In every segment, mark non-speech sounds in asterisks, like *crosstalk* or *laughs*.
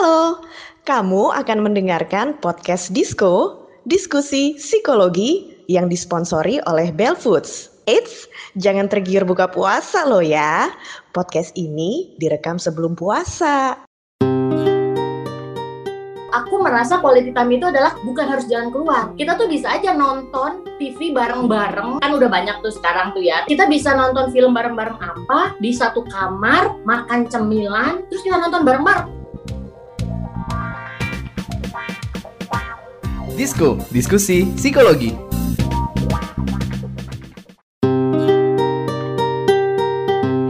Halo, kamu akan mendengarkan podcast Disco, diskusi psikologi yang disponsori oleh Bell Foods. Eits, jangan tergiur buka puasa loh ya. Podcast ini direkam sebelum puasa. aku merasa quality time itu adalah bukan harus jalan keluar. Kita tuh bisa aja nonton TV bareng-bareng. Kan udah banyak tuh sekarang tuh ya. Kita bisa nonton film bareng-bareng apa di satu kamar, makan cemilan, terus kita nonton bareng-bareng. Disko, diskusi psikologi.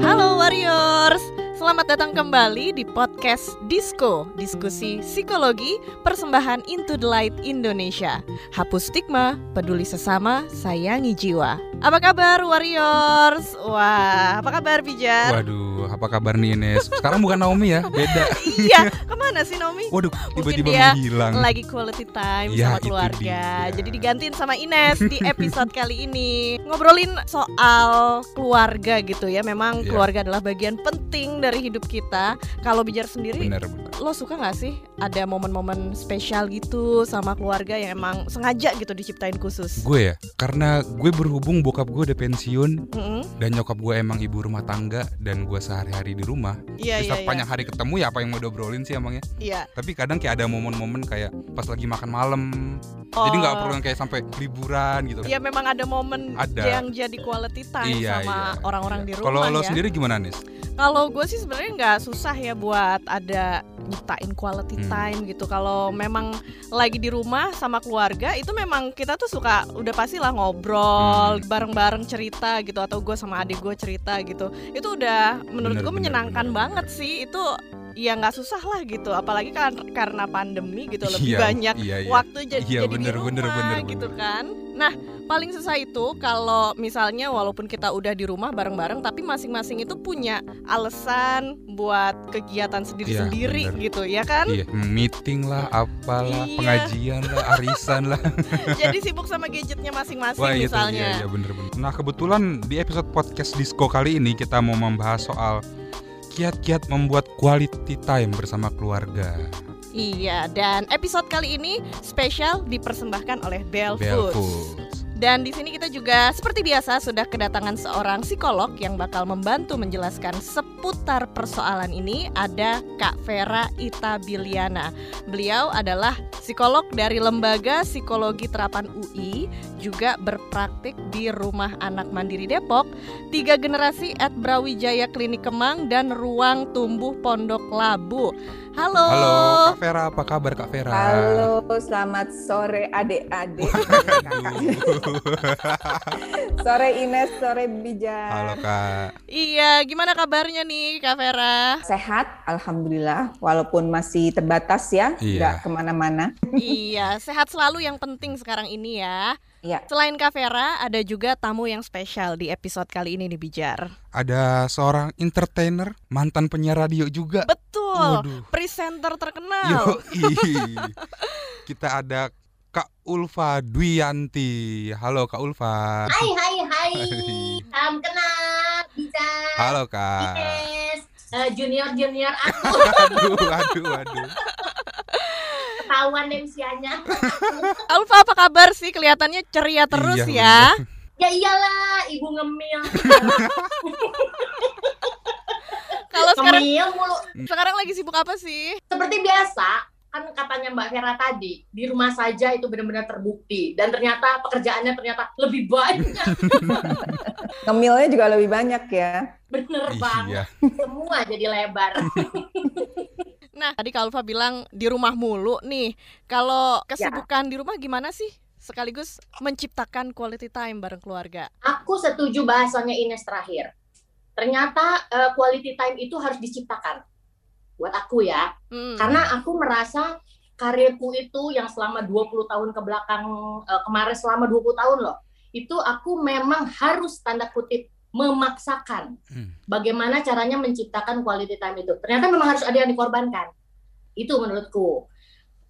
Halo Warriors, selamat datang kembali di podcast Disco, diskusi psikologi persembahan Into the Light Indonesia. Hapus stigma, peduli sesama, sayangi jiwa. Apa kabar Warriors? Wah, apa kabar Bijar? Waduh, apa kabar nih Ines? Sekarang bukan Naomi ya, beda. *laughs* iya, ke mana sih Naomi? Waduh, tiba-tiba menghilang. lagi quality time Ya, sama keluarga. dia. Jadi digantiin sama Ines di episode kali ini. Ngobrolin soal keluarga gitu ya. Memang Ya. keluarga adalah bagian penting dari hidup kita. Kalau bijar sendiri, Bener, bener. lo suka nggak sih ada momen-momen spesial gitu sama keluarga yang emang sengaja gitu diciptain khusus? Gue ya, karena gue berhubung bokap gue udah pensiun Mm-mm. dan nyokap gue emang ibu rumah tangga dan gue sehari-hari di rumah. Iya Terus iya sepanjang iya. hari ketemu ya apa yang mau diobrolin sih emangnya. Iya. Tapi kadang kayak ada momen-momen kayak pas lagi makan malam. Jadi nggak Oh. perlu yang kayak sampai liburan gitu. Ya memang ada momen Ada. yang jadi quality time Iya, sama iya, orang-orang iya. di rumah Kalau lo ya. sendiri gimana Nis? Kalau gue sih sebenarnya nggak susah ya buat ada nyiptain quality Hmm. time gitu. Kalau memang lagi di rumah sama keluarga itu memang kita tuh suka udah pasti lah ngobrol Hmm. bareng-bareng cerita gitu atau gue sama adik gue cerita gitu. Itu udah menurut gue menyenangkan bener, banget bener. sih itu ya nggak susah lah gitu apalagi kan karena pandemi gitu lebih Iya, banyak iya, iya. waktu ja- Iya, jadi bener, di rumah bener, bener, gitu bener. kan nah paling susah itu kalau misalnya walaupun kita udah di rumah bareng-bareng tapi masing-masing itu punya alasan buat kegiatan sendiri-sendiri bener. gitu ya kan Iya, meeting lah, apalah, Iya. pengajian lah, arisan lah. *laughs* jadi sibuk sama gadgetnya masing-masing Wah itu misalnya iya, iya bener-bener. Nah kebetulan di episode podcast Disco kali ini kita mau membahas soal kiat-kiat membuat quality time bersama keluarga. Iya, dan episode kali ini spesial dipersembahkan oleh Bell, Bell Foods. Foods. Dan di sini kita juga seperti biasa sudah kedatangan seorang psikolog yang bakal membantu menjelaskan seputar persoalan ini ada Kak Vera Itabiliana. Beliau adalah psikolog dari Lembaga Psikologi Terapan UI, juga berpraktik di Rumah Anak Mandiri Depok, tiga generasi at Brawijaya Klinik Kemang dan Ruang Tumbuh Pondok Labu. Halo. Halo Kak Vera, apa kabar Kak Vera? Halo, selamat sore adik-adik. *laughs* sore Ines, sore Bija. Halo Kak. Iya, gimana kabarnya nih Kak Vera? Sehat, alhamdulillah. Walaupun masih terbatas ya, Iya. nggak ke mana-mana. iya, sehat selalu yang penting sekarang ini ya. Iya. Selain Kak Vera, ada juga tamu yang spesial di episode kali ini nih Bijar. Ada seorang entertainer, mantan penyiar radio juga. Betul, Waduh. presenter terkenal. Yoi. *laughs* Kita ada Kak Ulfa Dwianti. Halo Kak Ulfa. Hai hai hai. Hai. Salam kenal, bisa. Halo Kak. Ines, Eh, junior junior aku *laughs* Aduh, aduh, aduh. ketahuan MC-nya. Alfa *laughs* apa kabar sih? Kelihatannya ceria terus Iya, ya. Ya iyalah, ibu ngemil. Kalau sekarang mulu. sekarang lagi sibuk apa sih? Seperti biasa, kan katanya Mbak Vera tadi, di rumah saja itu benar-benar terbukti. Dan ternyata pekerjaannya ternyata lebih banyak. *laughs* Ngemilnya juga lebih banyak ya. Bener Iya. banget. Semua jadi lebar. *laughs* Nah, tadi Kak Alfa bilang di rumah mulu nih. Kalau Ya. kesibukan di rumah gimana sih? Sekaligus menciptakan quality time bareng keluarga. Aku setuju bahasanya Ines terakhir. Ternyata eh, quality time itu harus diciptakan. Buat aku ya. Hmm. Karena aku merasa karirku itu yang selama 20 tahun ke belakang eh, kemarin selama 20 tahun loh. Itu aku memang harus tanda kutip memaksakan Hmm. bagaimana caranya menciptakan quality time itu. Ternyata memang harus ada yang dikorbankan. Itu menurutku.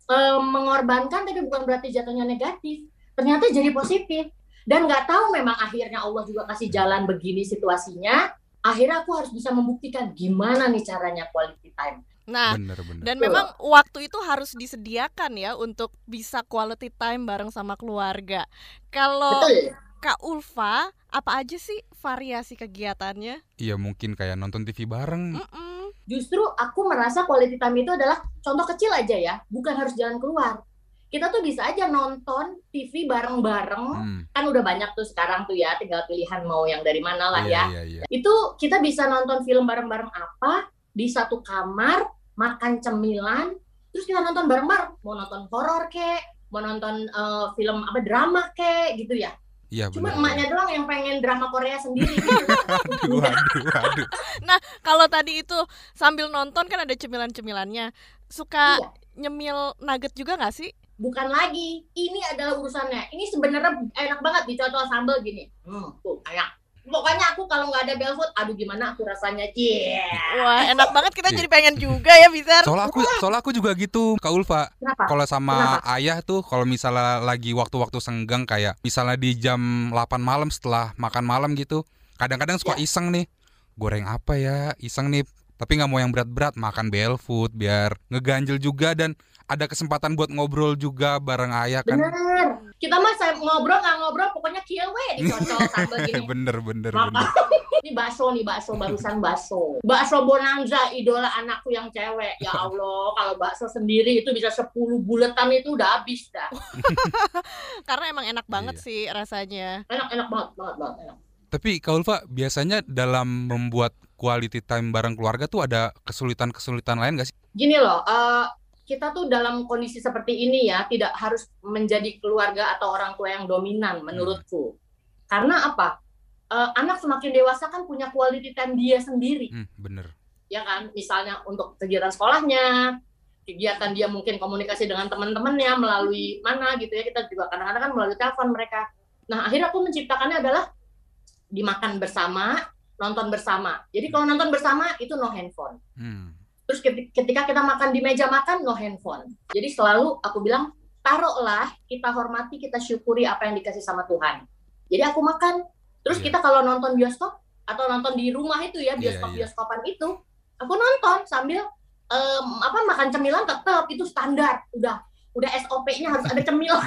Eh, mengorbankan tapi bukan berarti jatuhnya negatif. Ternyata jadi positif. Dan nggak tahu memang akhirnya Allah juga kasih jalan begini situasinya. Akhirnya aku harus bisa membuktikan gimana nih caranya quality time. Nah, bener bener. dan memang waktu itu harus disediakan ya untuk bisa quality time bareng sama keluarga. Kalau Betul. Kak Ulfa, apa aja sih variasi kegiatannya? Iya mungkin kayak nonton TV bareng. Mm-mm. Justru aku merasa quality time itu adalah contoh kecil aja ya, bukan harus jalan keluar. Kita tuh bisa aja nonton TV bareng-bareng. Hmm. Kan udah banyak tuh sekarang tuh ya, tinggal pilihan mau yang dari mana lah Iya ya. iya iya. Itu kita bisa nonton film bareng-bareng apa di satu kamar, makan cemilan, terus kita nonton bareng-bareng. Mau nonton horor kek, mau nonton eh, film apa drama kek gitu ya. Iya Cuma bener. emaknya doang yang pengen drama Korea sendiri *laughs* gitu. Waduh waduh waduh. Kalau tadi itu sambil nonton kan ada cemilan-cemilannya. Suka Iya. nyemil nugget juga nggak sih? Bukan lagi ini adalah urusannya ini sebenarnya enak banget dicocol sambal gini hmm, tuh kayak pokoknya aku kalau nggak ada Belfood aduh gimana aku rasanya cie Wah, enak banget kita Iya. jadi pengen juga ya, Bizar. Soalnya aku soalnya aku juga gitu Kak Ulfa. kenapa Kalau sama ayah tuh kalau misalnya lagi waktu-waktu senggang kayak misalnya di jam 8 malam setelah makan malam gitu. Kadang-kadang suka Ya. iseng nih. Goreng apa ya? Iseng nih. Tapi nggak mau yang berat-berat, makan bel food biar ngeganjel juga dan ada kesempatan buat ngobrol juga bareng ayah kan. bener kita mah saya ngobrol nggak ngobrol pokoknya kiewe dicocol sambal *laughs* gini bener bener Maka- bener. *laughs* ini bakso nih bakso barusan bakso bakso bonanza idola anakku yang cewek ya Allah kalau bakso sendiri itu bisa 10 buletan itu udah habis dah *laughs* Karena emang enak banget Iya. sih rasanya. enak enak banget banget banget enak. Tapi Kak Ulfa biasanya dalam membuat quality time bareng keluarga tuh ada kesulitan-kesulitan lain gak sih? gini loh, eh, kita tuh dalam kondisi seperti ini ya tidak harus menjadi keluarga atau orang tua yang dominan menurutku. Karena apa? Eh, anak semakin dewasa kan punya quality time dia sendiri, Hmm, bener. ya kan? Misalnya untuk kegiatan sekolahnya, kegiatan dia mungkin komunikasi dengan teman-temannya melalui mana gitu ya. Kita juga kadang-kadang kan melalui telepon mereka. Nah, akhirnya aku menciptakannya adalah dimakan bersama, nonton bersama. Jadi kalau nonton bersama itu no handphone. Hmm. Terus keti- ketika kita makan di meja makan, no handphone. Jadi selalu aku bilang, taruhlah, kita hormati, kita syukuri apa yang dikasih sama Tuhan. Jadi aku makan. Terus Iya. kita kalau nonton bioskop, atau nonton di rumah itu ya, Iya, bioskop-bioskopan itu, aku nonton sambil em, apa makan cemilan tetap, itu standar. Udah udah SOP-nya harus ada cemilan. *laughs*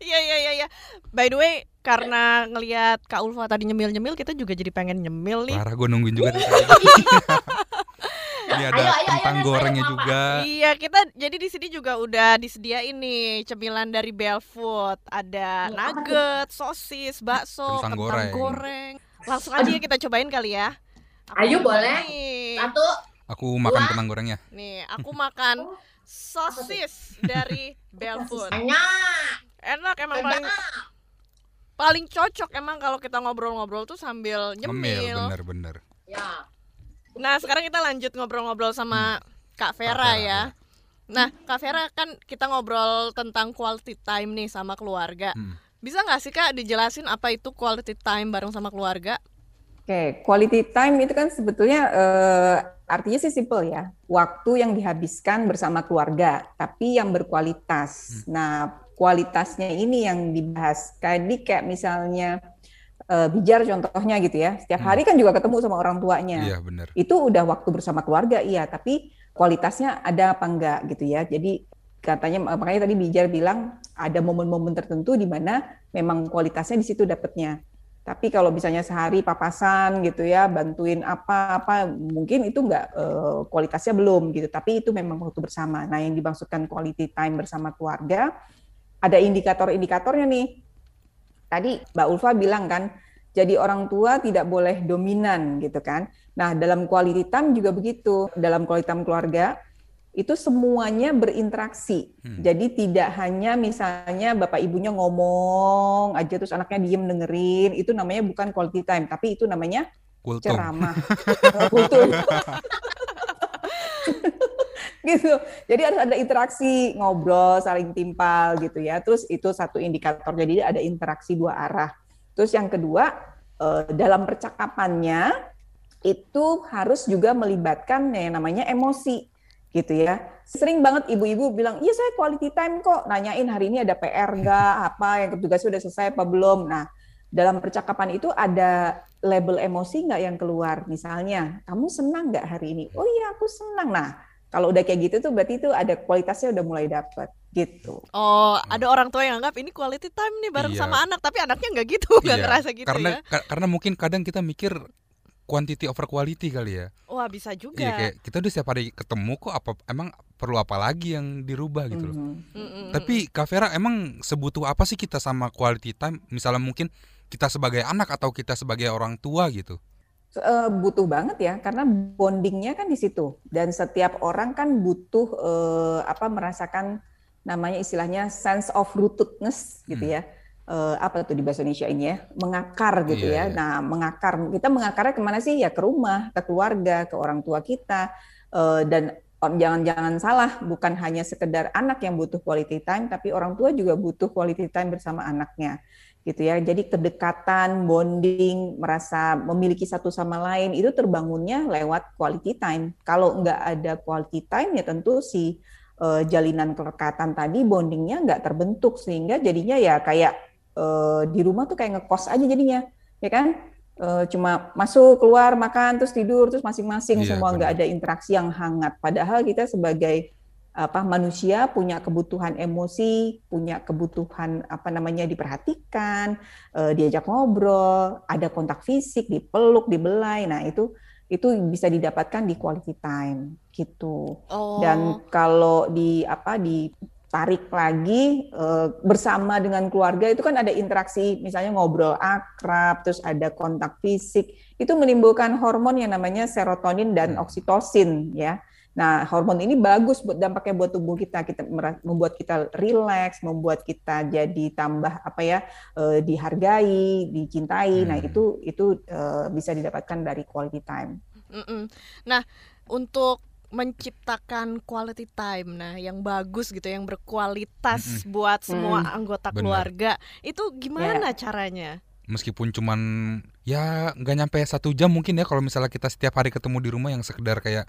Iya iya iya iya. By the way, karena ngelihat Kak Ulfa tadi nyemil-nyemil, kita juga jadi pengen nyemil nih. Parah gue nungguin juga *laughs* *laughs* tadi. Ini ada Ayo, ayo, ayo, kentang ayo, gorengnya apa? juga. Iya, kita jadi di sini juga udah disediain nih cemilan dari Belfood. Ada nugget, sosis, bakso, Kentang kentang, goreng. goreng. Langsung aja kita cobain kali ya. Aku Ayo, boleh. Nih, Satu, Aku makan Dua. kentang gorengnya. nih aku makan *laughs* sosis dari Belfood. enak. Enak emang paling Enak. paling cocok emang kalau kita ngobrol-ngobrol tuh sambil Ngemil nyemil. bener-bener. Ya. Nah, sekarang kita lanjut ngobrol-ngobrol sama Kak Vera Vera, ya. Nah, Kak Vera kan kita ngobrol tentang quality time nih sama keluarga. Hmm. Bisa nggak sih Kak dijelasin apa itu quality time bareng sama keluarga? Oke, quality time itu kan sebetulnya eh, artinya sih simple ya, waktu yang dihabiskan bersama keluarga, tapi yang berkualitas. Nah, kualitasnya ini yang dibahas. Tadi kayak misalnya eh, bijar contohnya gitu ya, setiap Hmm. hari kan juga ketemu sama orang tuanya. Iya bener. Itu udah waktu bersama keluarga, iya, tapi kualitasnya ada apa enggak gitu ya. Jadi katanya makanya tadi Bijar bilang ada momen-momen tertentu di mana memang kualitasnya di situ dapatnya. Tapi kalau misalnya sehari papasan gitu ya, bantuin apa-apa, mungkin itu enggak eh, kualitasnya belum gitu. Tapi itu memang waktu bersama. Nah, yang dimaksudkan quality time bersama keluarga, ada indikator-indikatornya nih. Tadi Mbak Ulfa bilang kan, jadi orang tua tidak boleh dominan gitu kan. Nah, dalam quality time juga begitu. Dalam quality time keluarga itu semuanya berinteraksi. Hmm. Jadi tidak hanya misalnya bapak ibunya ngomong aja terus anaknya diem dengerin, itu namanya bukan quality time, tapi itu namanya Kultum. ceramah. *laughs* Kultum. *laughs* gitu. Jadi harus ada interaksi, ngobrol, saling timpal gitu ya. Terus itu satu indikator. Jadi ada interaksi dua arah. Terus yang kedua, eh, dalam percakapannya itu harus juga melibatkan yang namanya emosi gitu ya. Sering banget ibu-ibu bilang, iya saya quality time kok, nanyain hari ini ada PR nggak, *laughs* apa yang tugasnya sudah selesai apa belum. Nah, dalam percakapan itu ada label emosi nggak yang keluar? Misalnya, kamu senang nggak hari ini? Oh iya, aku senang. Nah, kalau udah kayak gitu tuh berarti itu ada kualitasnya udah mulai dapet gitu. Oh, ada orang tua yang anggap ini quality time nih bareng Iya. sama anak, tapi anaknya nggak gitu, *laughs* nggak Iya, ngerasa gitu karena ya. ka- karena mungkin kadang kita mikir quantity over quality kali ya. Wah, bisa juga. Iya kayak kita udah setiap hari ketemu kok apa emang perlu apa lagi yang dirubah gitu loh. Mhm. Mm-mm. Tapi Kak Vera emang sebutuh apa sih kita sama quality time? Misalnya mungkin kita sebagai anak atau kita sebagai orang tua gitu. Eh, butuh banget ya karena bondingnya kan di situ. Dan setiap orang kan butuh eh, apa merasakan namanya istilahnya sense of rootedness gitu Hmm. ya. Eh, apa tuh di bahasa Indonesia ini ya? Mengakar gitu Iya, ya. iya. nah mengakar. Kita mengakarnya ke mana sih? Ya ke rumah ke keluarga ke orang tua kita. Eh, dan oh, jangan-jangan salah bukan hanya sekedar anak yang butuh quality time tapi orang tua juga butuh quality time bersama anaknya gitu ya. Jadi kedekatan, bonding, merasa memiliki satu sama lain itu terbangunnya lewat quality time. Kalau nggak ada quality time ya tentu si eh, jalinan kelekatan tadi bondingnya nggak terbentuk sehingga jadinya ya kayak eh, di rumah tuh kayak ngekos aja jadinya, ya kan? Eh, cuma masuk keluar makan terus tidur terus masing-masing Iya, semua nggak ada interaksi yang hangat. Padahal kita sebagai apa manusia punya kebutuhan emosi, punya kebutuhan apa namanya diperhatikan, eh, diajak ngobrol, ada kontak fisik, dipeluk, dibelai. Nah, itu itu bisa didapatkan di quality time gitu. Oh. Dan kalau di apa ditarik lagi eh, bersama dengan keluarga itu kan ada interaksi, misalnya ngobrol akrab, terus ada kontak fisik, itu menimbulkan hormon yang namanya serotonin dan Hmm. oksitosin ya. Nah, hormon ini bagus buat dampaknya buat tubuh kita, kita membuat kita rileks, membuat kita jadi tambah apa ya eh, dihargai, dicintai. Nah, Hmm. itu itu eh, bisa didapatkan dari quality time. Nah, untuk menciptakan quality time, nah yang bagus gitu, yang berkualitas buat semua Mm. anggota Benar. keluarga, itu gimana caranya? Meskipun cuman ya nggak nyampe satu jam mungkin ya kalau misalnya kita setiap hari ketemu di rumah yang sekedar kayak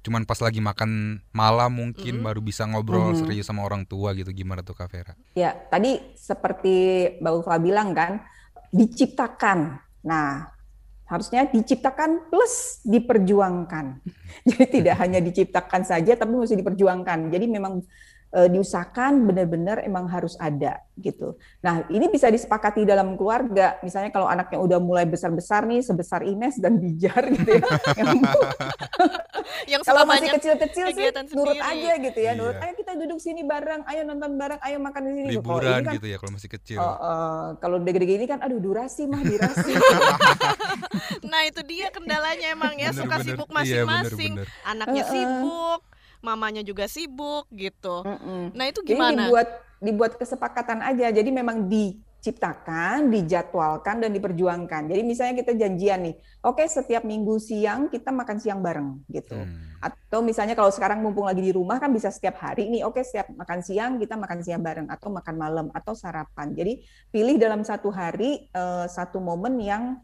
cuman pas lagi makan malam mungkin Mm-mm. baru bisa ngobrol Mhm. serius sama orang tua gitu gimana tuh Kak Vera? Ya, tadi seperti Mbak Ulfa bilang kan, diciptakan. Nah, harusnya diciptakan plus diperjuangkan. *laughs* Jadi tidak hanya diciptakan saja, tapi mesti diperjuangkan. Jadi memang diusahakan benar-benar emang harus ada gitu. Nah, ini bisa disepakati dalam keluarga. Misalnya kalau anaknya udah mulai besar-besar nih, sebesar Ines dan Bijar gitu ya. *laughs* yang Yang kalau masih kecil-kecil sih kegiatan nurut sendiri. aja gitu ya, nurut Iya. ayo kita duduk sini bareng, ayo nonton bareng, ayo makan di sini. Liburan ini kan gitu ya kalau masih kecil. Oh, eh, kalau udah gede gini kan, aduh durasi mah durasi. *laughs* Nah, itu dia kendalanya emang ya, Bener, suka bener. sibuk Iya, bener, masing-masing. bener. Anaknya Heeh. sibuk, mamanya juga sibuk gitu. Mm-mm. Nah, itu Jadi gimana? dibuat dibuat kesepakatan aja. Jadi memang diciptakan, dijadwalkan dan diperjuangkan. Jadi misalnya kita janjian nih, oke setiap minggu siang kita makan siang bareng gitu. Hmm. Atau misalnya kalau sekarang mumpung lagi di rumah kan bisa setiap hari nih, oke setiap makan siang kita makan siang bareng atau makan malam atau sarapan. Jadi pilih dalam satu hari eh, satu momen yang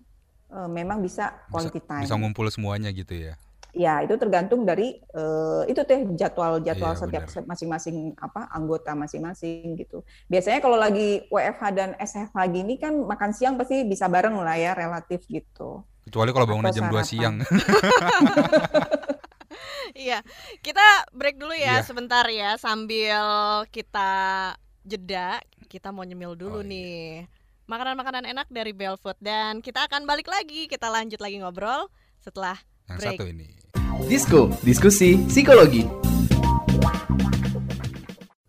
eh, memang bisa quality time. Bisa ngumpul semuanya gitu ya. Ya, itu tergantung dari eh, itu teh jadwal-jadwal Iya, setiap masing-masing apa anggota masing-masing gitu. Biasanya kalau lagi WFH dan SFH gini kan makan siang pasti bisa bareng lah ya relatif gitu. Kecuali kalau bangunnya Atau jam 2 sarapan. siang. *laughs* Iya, kita break dulu ya Iya. sebentar ya sambil kita jeda. Kita mau nyemil dulu Oh, iya. nih. Makanan-makanan enak dari Belfood dan kita akan balik lagi. Kita lanjut lagi ngobrol setelah Yang Break. satu ini. Disko, diskusi psikologi.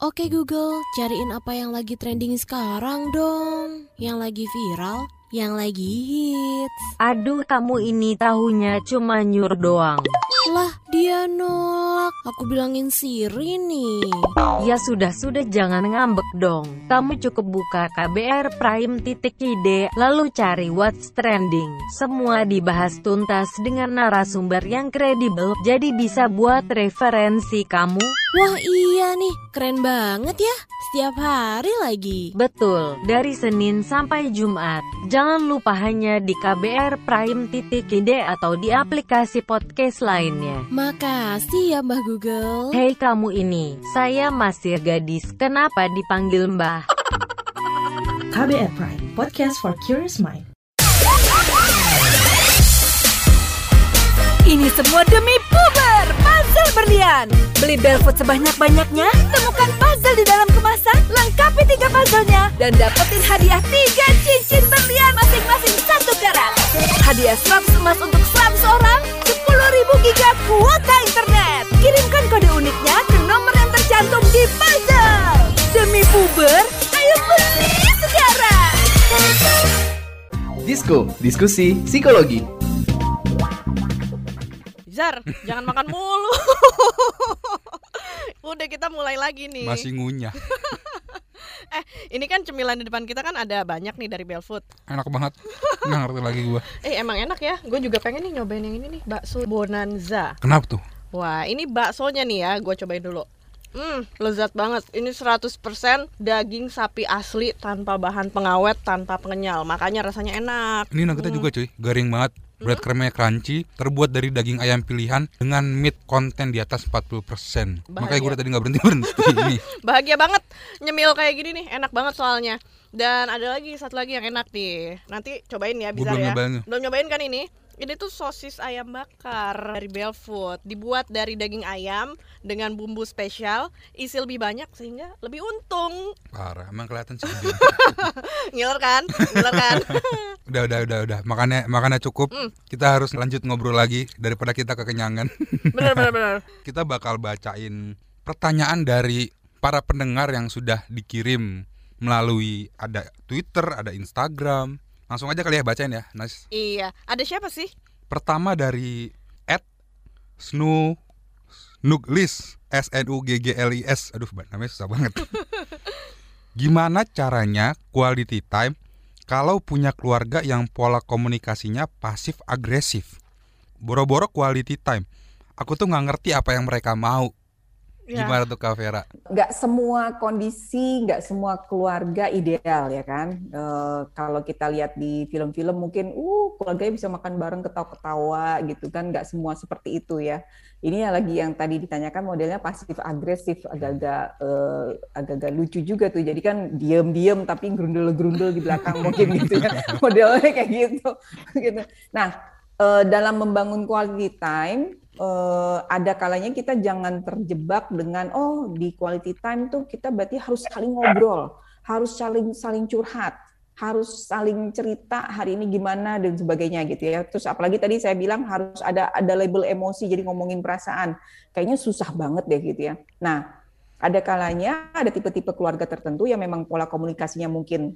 Oke Google, cariin apa yang lagi trending sekarang dong. Yang lagi viral, yang lagi hits. Aduh kamu ini tahunya cuma nyur doang Lah, dia nolak. Aku bilangin Siri nih. Ya sudah-sudah jangan ngambek dong Kamu cukup buka KBR Prime titik ide Lalu cari what's trending Semua dibahas tuntas dengan narasumber yang kredibel Jadi bisa buat referensi kamu Wah iya nih, keren banget ya. Setiap hari lagi. Betul, dari Senin sampai Jumat Jangan lupa hanya di KBR Prime titik ide Atau di aplikasi podcast lainnya Makasih ya Mbah Google. Hei kamu ini, saya masih gadis, kenapa dipanggil mbah? KBR Prime, podcast for curious mind. Ini semua demi puber Puzzle berlian. Beli Belfood sebanyak-banyaknya Temukan puzzle di dalam kemasan Lengkapi tiga puzzlenya Dan dapetin hadiah tiga cincin berlian Masing-masing satu karat. Hadiah 100 emas untuk 100 orang 10.000 giga kuota internet. Kirimkan kode uniknya ke nomor yang tercantum di puzzle. Demi puber Ayo beli sekarang. Disko, diskusi psikologi. Zar, jangan makan mulu. *laughs* Udah kita mulai lagi nih. Masih ngunyah. *laughs* Eh, ini kan cemilan di depan kita kan ada banyak nih dari Belfood. Enak banget. Nggak ngerti lagi gua. *laughs* Eh, emang enak ya. Gue juga pengen nih nyobain yang ini nih, bakso Bonanza. Kenapa tuh? Wah, ini baksonya nih ya, gue cobain dulu. Hmm, lezat banget. Ini 100% daging sapi asli tanpa bahan pengawet, tanpa pengenyal. Makanya rasanya enak. Ini nuggetnya juga cuy, garing banget. Bread cremnya crunchy, terbuat dari daging ayam pilihan dengan meat konten di atas 40%. Makanya gue tadi nggak berhenti berhenti *laughs* ini. Bahagia banget nyemil kayak gini nih, enak banget soalnya. Dan ada lagi satu lagi yang enak nih. Nanti cobain ya, bisa belum ya. nyobain. Belum nyobain kan ini? Ini tuh sosis ayam bakar dari Belfood, dibuat dari daging ayam dengan bumbu spesial, isi lebih banyak sehingga lebih untung. Parah, emang kelihatan sih. *laughs* Ngiler kan? Ngiler kan? *laughs* udah, udah, udah, udah. Makannya, makannya cukup. Hmm. Kita harus lanjut ngobrol lagi daripada kita kekenyangan. *laughs* bener bener bener. kita bakal bacain pertanyaan dari para pendengar yang sudah dikirim melalui ada Twitter, ada Instagram. Langsung aja kali ya bacain ya. Nice. Iya, ada siapa sih? Pertama dari at Snu Nuglis S N U G G L I S. Aduh, namanya susah banget. *laughs* Gimana caranya quality time kalau punya keluarga yang pola komunikasinya pasif agresif? Boro-boro quality time. Aku tuh nggak ngerti apa yang mereka mau. Ya. Gimana tuh Kak Vera? nggak semua kondisi, nggak semua keluarga ideal ya kan. Eh, kalau kita lihat di film-film mungkin, uh keluarganya bisa makan bareng ketawa-ketawa gitu kan, nggak semua seperti itu ya. Ini yang lagi yang tadi ditanyakan modelnya pasif agresif, agak-agak eh, agak-agak lucu juga tuh. Jadi kan diem-diem tapi gerundel-gerundel di belakang mungkin gitu ya. *laughs* Modelnya kayak gitu. *laughs* gitu. Nah, eh, dalam membangun quality time eh, ada kalanya kita jangan terjebak dengan oh di quality time tuh kita berarti harus saling ngobrol, harus saling saling curhat, harus saling cerita hari ini gimana dan sebagainya gitu ya. Terus apalagi tadi saya bilang harus ada ada label emosi jadi ngomongin perasaan. Kayaknya susah banget deh gitu ya. Nah, ada kalanya ada tipe-tipe keluarga tertentu yang memang pola komunikasinya mungkin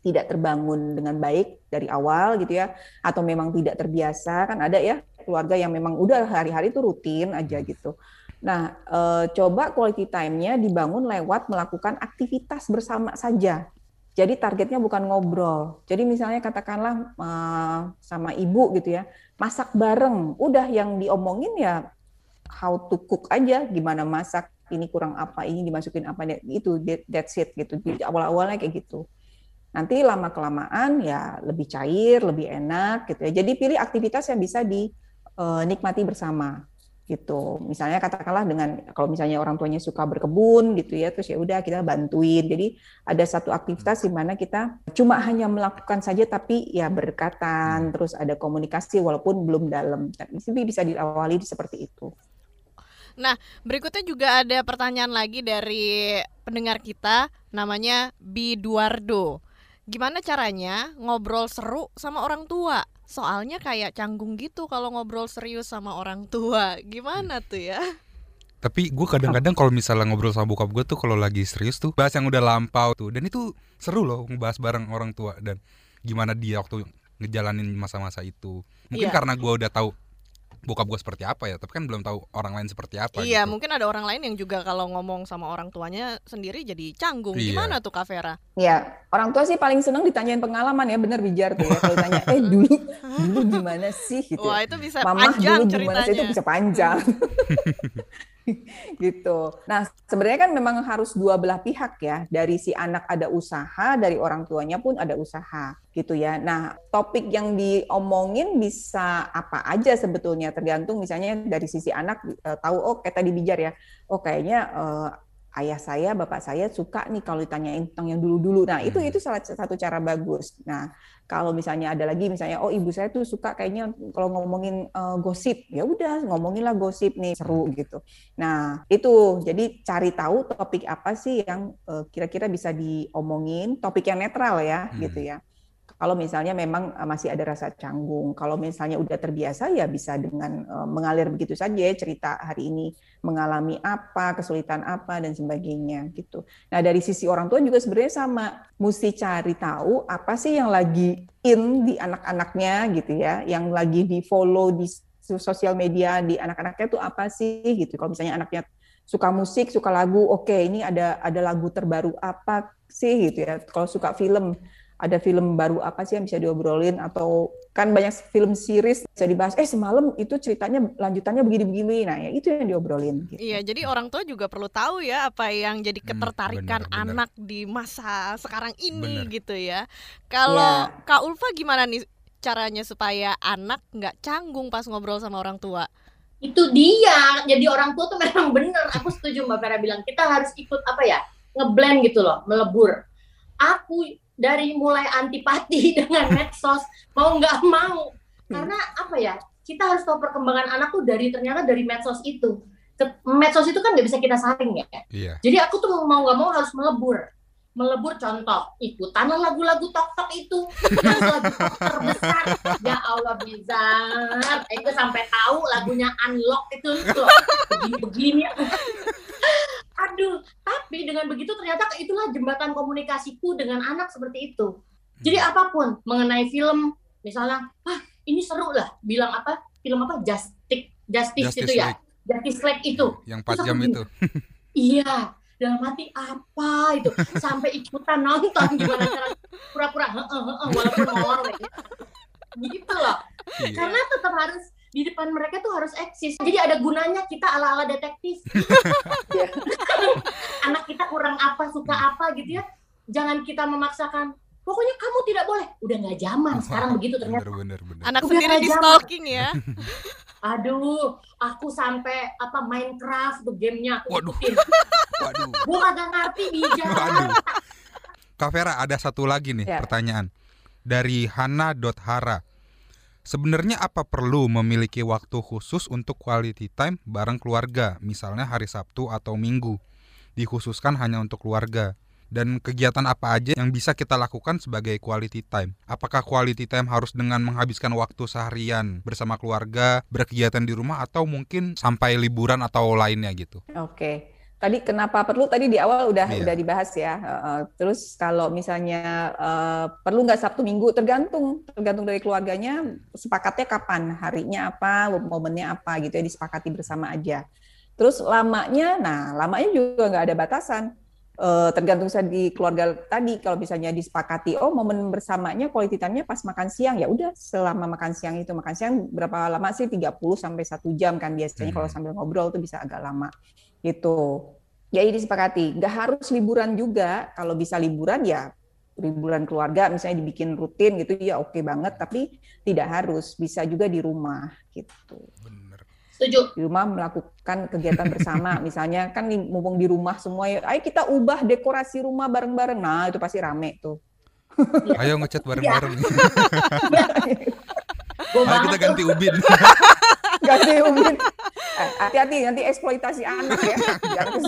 tidak terbangun dengan baik dari awal gitu ya atau memang tidak terbiasa kan ada ya keluarga yang memang udah hari-hari itu rutin aja gitu. Nah, eh, coba quality time-nya dibangun lewat melakukan aktivitas bersama saja. Jadi targetnya bukan ngobrol. Jadi misalnya katakanlah eh, sama ibu gitu ya, masak bareng. Udah yang diomongin ya how to cook aja, gimana masak, ini kurang apa, ini dimasukin apa, itu that- that's it gitu. Jadi awal-awalnya kayak gitu. Nanti lama kelamaan ya lebih cair, lebih enak gitu ya. Jadi pilih aktivitas yang bisa dinikmati bersama gitu. Misalnya katakanlah dengan kalau misalnya orang tuanya suka berkebun gitu ya, terus ya udah kita bantuin. Jadi ada satu aktivitas di mana kita cuma hanya melakukan saja tapi ya berdekatan, terus ada komunikasi walaupun belum dalam. Tapi bisa diawali seperti itu. Nah, berikutnya juga ada pertanyaan lagi dari pendengar kita namanya Biduardo. Gimana caranya ngobrol seru sama orang tua? Soalnya kayak canggung gitu kalau ngobrol serius sama orang tua. Gimana tuh ya? Tapi gue kadang-kadang kalau misalnya ngobrol sama bokap gue tuh kalau lagi serius tuh bahas yang udah lampau tuh dan itu seru loh ngebahas bareng orang tua dan gimana dia waktu ngejalanin masa-masa itu. Mungkin Iya. karena gue udah tahu bokap gue seperti apa ya, tapi kan belum tahu orang lain seperti apa. iya, gitu. mungkin ada orang lain yang juga kalau ngomong sama orang tuanya sendiri jadi canggung. Iya. Gimana tuh Kak Vera? Ya, orang tua sih paling seneng ditanyain pengalaman ya, bener bijar tuh ya. Kalau tanya, eh *laughs* dulu, dulu gimana sih gitu. Wah, ya. itu bisa Mama panjang dulu gimana sih itu ceritanya. bisa panjang. *laughs* *laughs* gitu. Nah, sebenarnya kan memang harus dua belah pihak ya. Dari si anak ada usaha, dari orang tuanya pun ada usaha, gitu ya. Nah, topik yang diomongin bisa apa aja sebetulnya tergantung misalnya dari sisi anak eh, tahu oh kayak tadi bijar ya. Oh kayaknya eh, ayah saya, bapak saya suka nih kalau ditanyain tentang yang dulu-dulu. Nah, itu Hmm. itu salah satu cara bagus. Nah, kalau misalnya ada lagi misalnya oh ibu saya tuh suka kayaknya kalau ngomongin eh, gosip, ya udah ngomonginlah gosip nih seru gitu. Nah, itu jadi cari tahu topik apa sih yang eh, kira-kira bisa diomongin, topik yang netral ya Hmm. gitu ya. Kalau misalnya memang eh, masih ada rasa canggung, kalau misalnya udah terbiasa ya bisa dengan eh, mengalir begitu saja cerita hari ini mengalami apa, kesulitan apa dan sebagainya gitu. Nah, dari sisi orang tua juga sebenarnya sama, mesti cari tahu apa sih yang lagi in di anak-anaknya gitu ya, yang lagi di-follow di sosial media di anak-anaknya itu apa sih gitu. Kalau misalnya anaknya suka musik, suka lagu, oke ini ada ada lagu terbaru apa sih gitu ya. Kalau suka film, ada film baru apa sih yang bisa diobrolin atau kan banyak film series bisa dibahas. Eh semalam itu ceritanya lanjutannya begini-begini. Nah ya itu yang diobrolin. Gitu. Iya, jadi orang tua juga perlu tahu ya apa yang jadi Hmm, ketertarikan benar, benar. anak di masa sekarang ini Benar. gitu ya. Kalau Iya. Kak Ulfa gimana nih caranya supaya anak nggak canggung pas ngobrol sama orang tua? itu dia jadi orang tua tuh memang bener aku setuju mbak Vera bilang kita harus ikut apa ya ngeblend gitu loh melebur aku dari mulai antipati *laughs* dengan medsos mau nggak mau. Karena apa ya kita harus tahu perkembangan anak tuh dari ternyata dari medsos itu. Ke- medsos itu kan nggak bisa kita saring ya. Iya. jadi aku tuh mau nggak mau harus melebur. Melebur contoh ikutanlah lagu-lagu tok tok itu lagu *laughs* tok terbesar. Ya Allah bizar Ego sampai tahu lagunya unlock itu. Loh begini begini aduh tapi dengan begitu ternyata itulah jembatan komunikasiku dengan anak seperti itu jadi apa pun mengenai film misalnya ah ini seru lah bilang apa film apa justice justice, Justice itu ya League. justice League itu Yang 4 Terus jam itu. *laughs* Iya, dalam hati apa itu sampai ikutan nonton gimana cara pura-pura walaupun ngomong gitu loh. Iya. Karena tetap harus di depan mereka tuh harus eksis. Jadi ada gunanya kita ala-ala detektif. *laughs* Iya. *laughs* Anak kita kurang apa, suka apa gitu ya. Jangan kita memaksakan. Pokoknya kamu tidak boleh. Udah nggak zaman sekarang begitu ternyata. Bener bener bener. Anak Udah sendiri di stalking ya. *laughs* Aduh, aku sampai apa Minecraft tuh gamenya aku Waduh. ikutin. Waduh. Gua kagak ngerti bija. Waduh. Kak Vera ada satu lagi nih Ya. pertanyaan dari Hana.hara. Sebenarnya apa perlu memiliki waktu khusus untuk quality time bareng keluarga, misalnya hari Sabtu atau Minggu, dikhususkan hanya untuk keluarga? Dan kegiatan apa aja yang bisa kita lakukan sebagai quality time? Apakah quality time harus dengan menghabiskan waktu seharian bersama keluarga, berkegiatan di rumah, atau mungkin sampai liburan atau lainnya gitu? Oke. Tadi kenapa perlu? Tadi di awal udah Iya. udah dibahas ya. Heeh. terus kalau misalnya eh, perlu nggak Sabtu Minggu tergantung tergantung dari keluarganya sepakatnya kapan harinya apa momennya apa gitu ya disepakati bersama aja. Terus lamanya, nah lamanya juga nggak ada batasan. Eh, tergantung saya di keluarga tadi kalau misalnya disepakati oh momen bersamanya quality time-nya pas makan siang ya udah selama makan siang itu makan siang berapa lama sih 30 sampai satu jam kan biasanya Hmm. kalau sambil ngobrol tuh bisa agak lama gitu. Ya ini disepakati. Nggak harus liburan juga. Kalau bisa liburan ya liburan keluarga misalnya dibikin rutin gitu ya oke banget. Tapi tidak harus. Bisa juga di rumah gitu. Bener. Setuju. Di rumah melakukan kegiatan bersama. *laughs* misalnya kan mumpung di rumah semua ya, ayo kita ubah dekorasi rumah bareng-bareng. Nah itu pasti rame tuh. Ayo ngecat bareng-bareng. *laughs* Gua Ayo kita ganti ubin. *laughs* Ganti ubin. Eh, Hati-hati nanti eksploitasi anak ya. Jangan.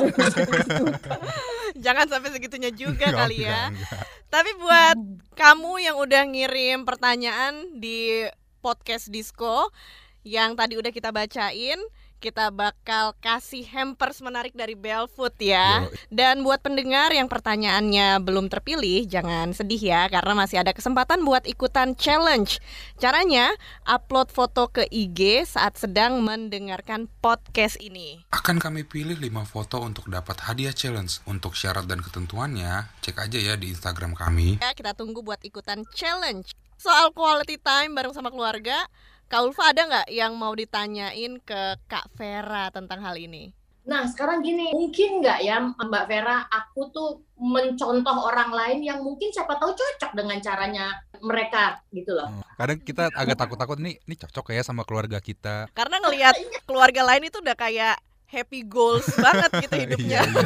Jangan sampai segitunya juga Enggak, kali ya. enggak, enggak. Tapi buat kamu yang udah ngirim pertanyaan di podcast Disco yang tadi udah kita bacain, kita bakal kasih hampers menarik dari Belfood ya. Dan buat pendengar yang pertanyaannya belum terpilih, jangan sedih ya karena masih ada kesempatan buat ikutan challenge. Caranya upload foto ke IG saat sedang mendengarkan podcast ini. Akan kami pilih 5 foto untuk dapat hadiah challenge. Untuk syarat dan ketentuannya, cek aja ya di Instagram kami. Ya, kita tunggu buat ikutan challenge. Soal quality time bareng sama keluarga, Kak Ulfa ada nggak yang mau ditanyain ke Kak Vera tentang hal ini? Nah, sekarang gini, mungkin nggak ya Mbak Vera, aku tuh mencontoh orang lain yang mungkin siapa tahu cocok dengan caranya mereka gitu loh. Kadang kita agak takut-takut nih, ini cocok ya sama keluarga kita. Karena ngelihat keluarga lain itu udah kayak happy goals *laughs* banget gitu hidupnya. Iya,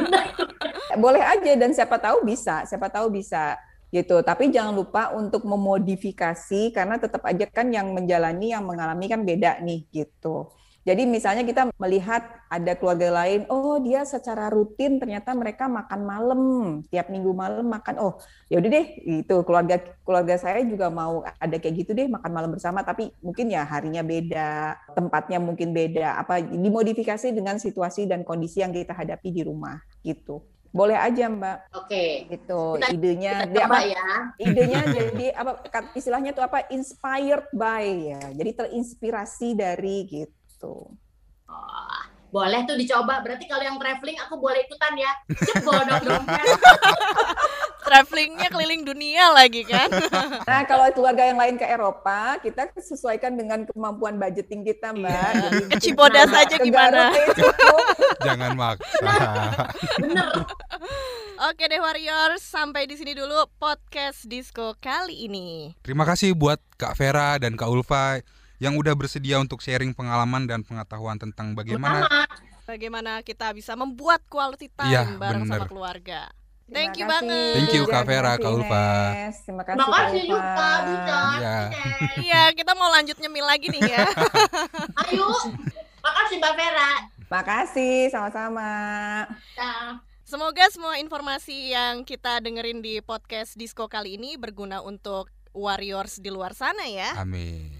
iya. boleh aja dan siapa tahu bisa, siapa tahu bisa gitu. Tapi jangan lupa untuk memodifikasi karena tetap aja kan yang menjalani yang mengalami kan beda nih gitu. Jadi misalnya kita melihat ada keluarga lain, oh dia secara rutin ternyata mereka makan malam, tiap minggu malam makan. Oh, ya udah deh, itu keluarga keluarga saya juga mau ada kayak gitu deh makan malam bersama, tapi mungkin ya harinya beda, tempatnya mungkin beda, apa dimodifikasi dengan situasi dan kondisi yang kita hadapi di rumah gitu. Boleh aja Mbak, Oke. gitu. Kita- idenya Kita dia coba apa? ya. idenya jadi apa istilahnya tuh apa inspired by ya jadi terinspirasi dari gitu Oh, boleh tuh dicoba. Berarti kalau yang traveling aku boleh ikutan ya. Jebol dong dompet. *laughs* Travelingnya keliling dunia lagi kan. *laughs* nah kalau keluarga yang lain ke Eropa kita sesuaikan dengan kemampuan budgeting kita mbak Iya. Jadi Ke Cibodas nah, aja gimana? *laughs* Jangan maksa. Bener. Oke deh Warriors, sampai di sini dulu podcast disco kali ini. Terima kasih buat Kak Vera dan Kak Ulfa yang udah bersedia untuk sharing pengalaman dan pengetahuan tentang bagaimana Utama. Bagaimana kita bisa membuat quality time Iya, bareng sama bener. keluarga. Terima Thank you kasih. banget. Thank you, Kak Vera, Kak Ulfa. Terima kasih, Terima Kak kasih Ulfa. juga, Bucan. Iya. Iya, kita mau lanjut nyemil lagi nih ya. *laughs* Ayo. Makasih Mbak Vera. Makasih, sama-sama. Dah. Semoga semua informasi yang kita dengerin di podcast disco kali ini berguna untuk warriors di luar sana ya. Amin.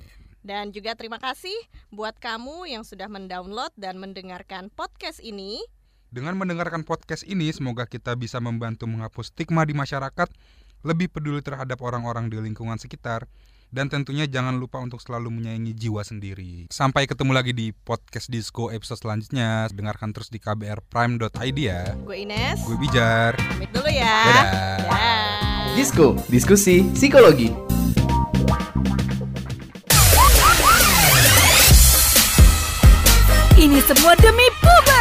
Dan juga terima kasih buat kamu yang sudah mendownload dan mendengarkan podcast ini. Dengan mendengarkan podcast ini, semoga kita bisa membantu menghapus stigma di masyarakat, lebih peduli terhadap orang-orang di lingkungan sekitar, dan tentunya jangan lupa untuk selalu menyayangi jiwa sendiri. Sampai ketemu lagi di podcast Disco episode selanjutnya. Dengarkan terus di kbrprime.id ya. Gue Ines, Gue Bijar. pamit dulu ya. Dadah. Dah. Disko, diskusi psikologi. Ini semua demi puber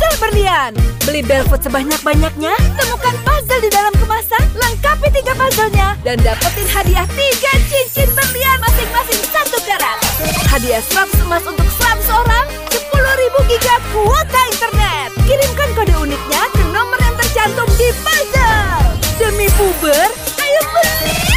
Puzzle Berlian. Beli Belfood sebanyak-banyaknya, temukan puzzle di dalam kemasan, lengkapi tiga puzzlenya, dan dapetin hadiah tiga cincin berlian masing-masing satu karat. Hadiah 100 emas untuk 100 orang, 10.000 giga kuota internet. Kirimkan kode uniknya ke nomor yang tercantum di puzzle. Demi puber, ayo beli!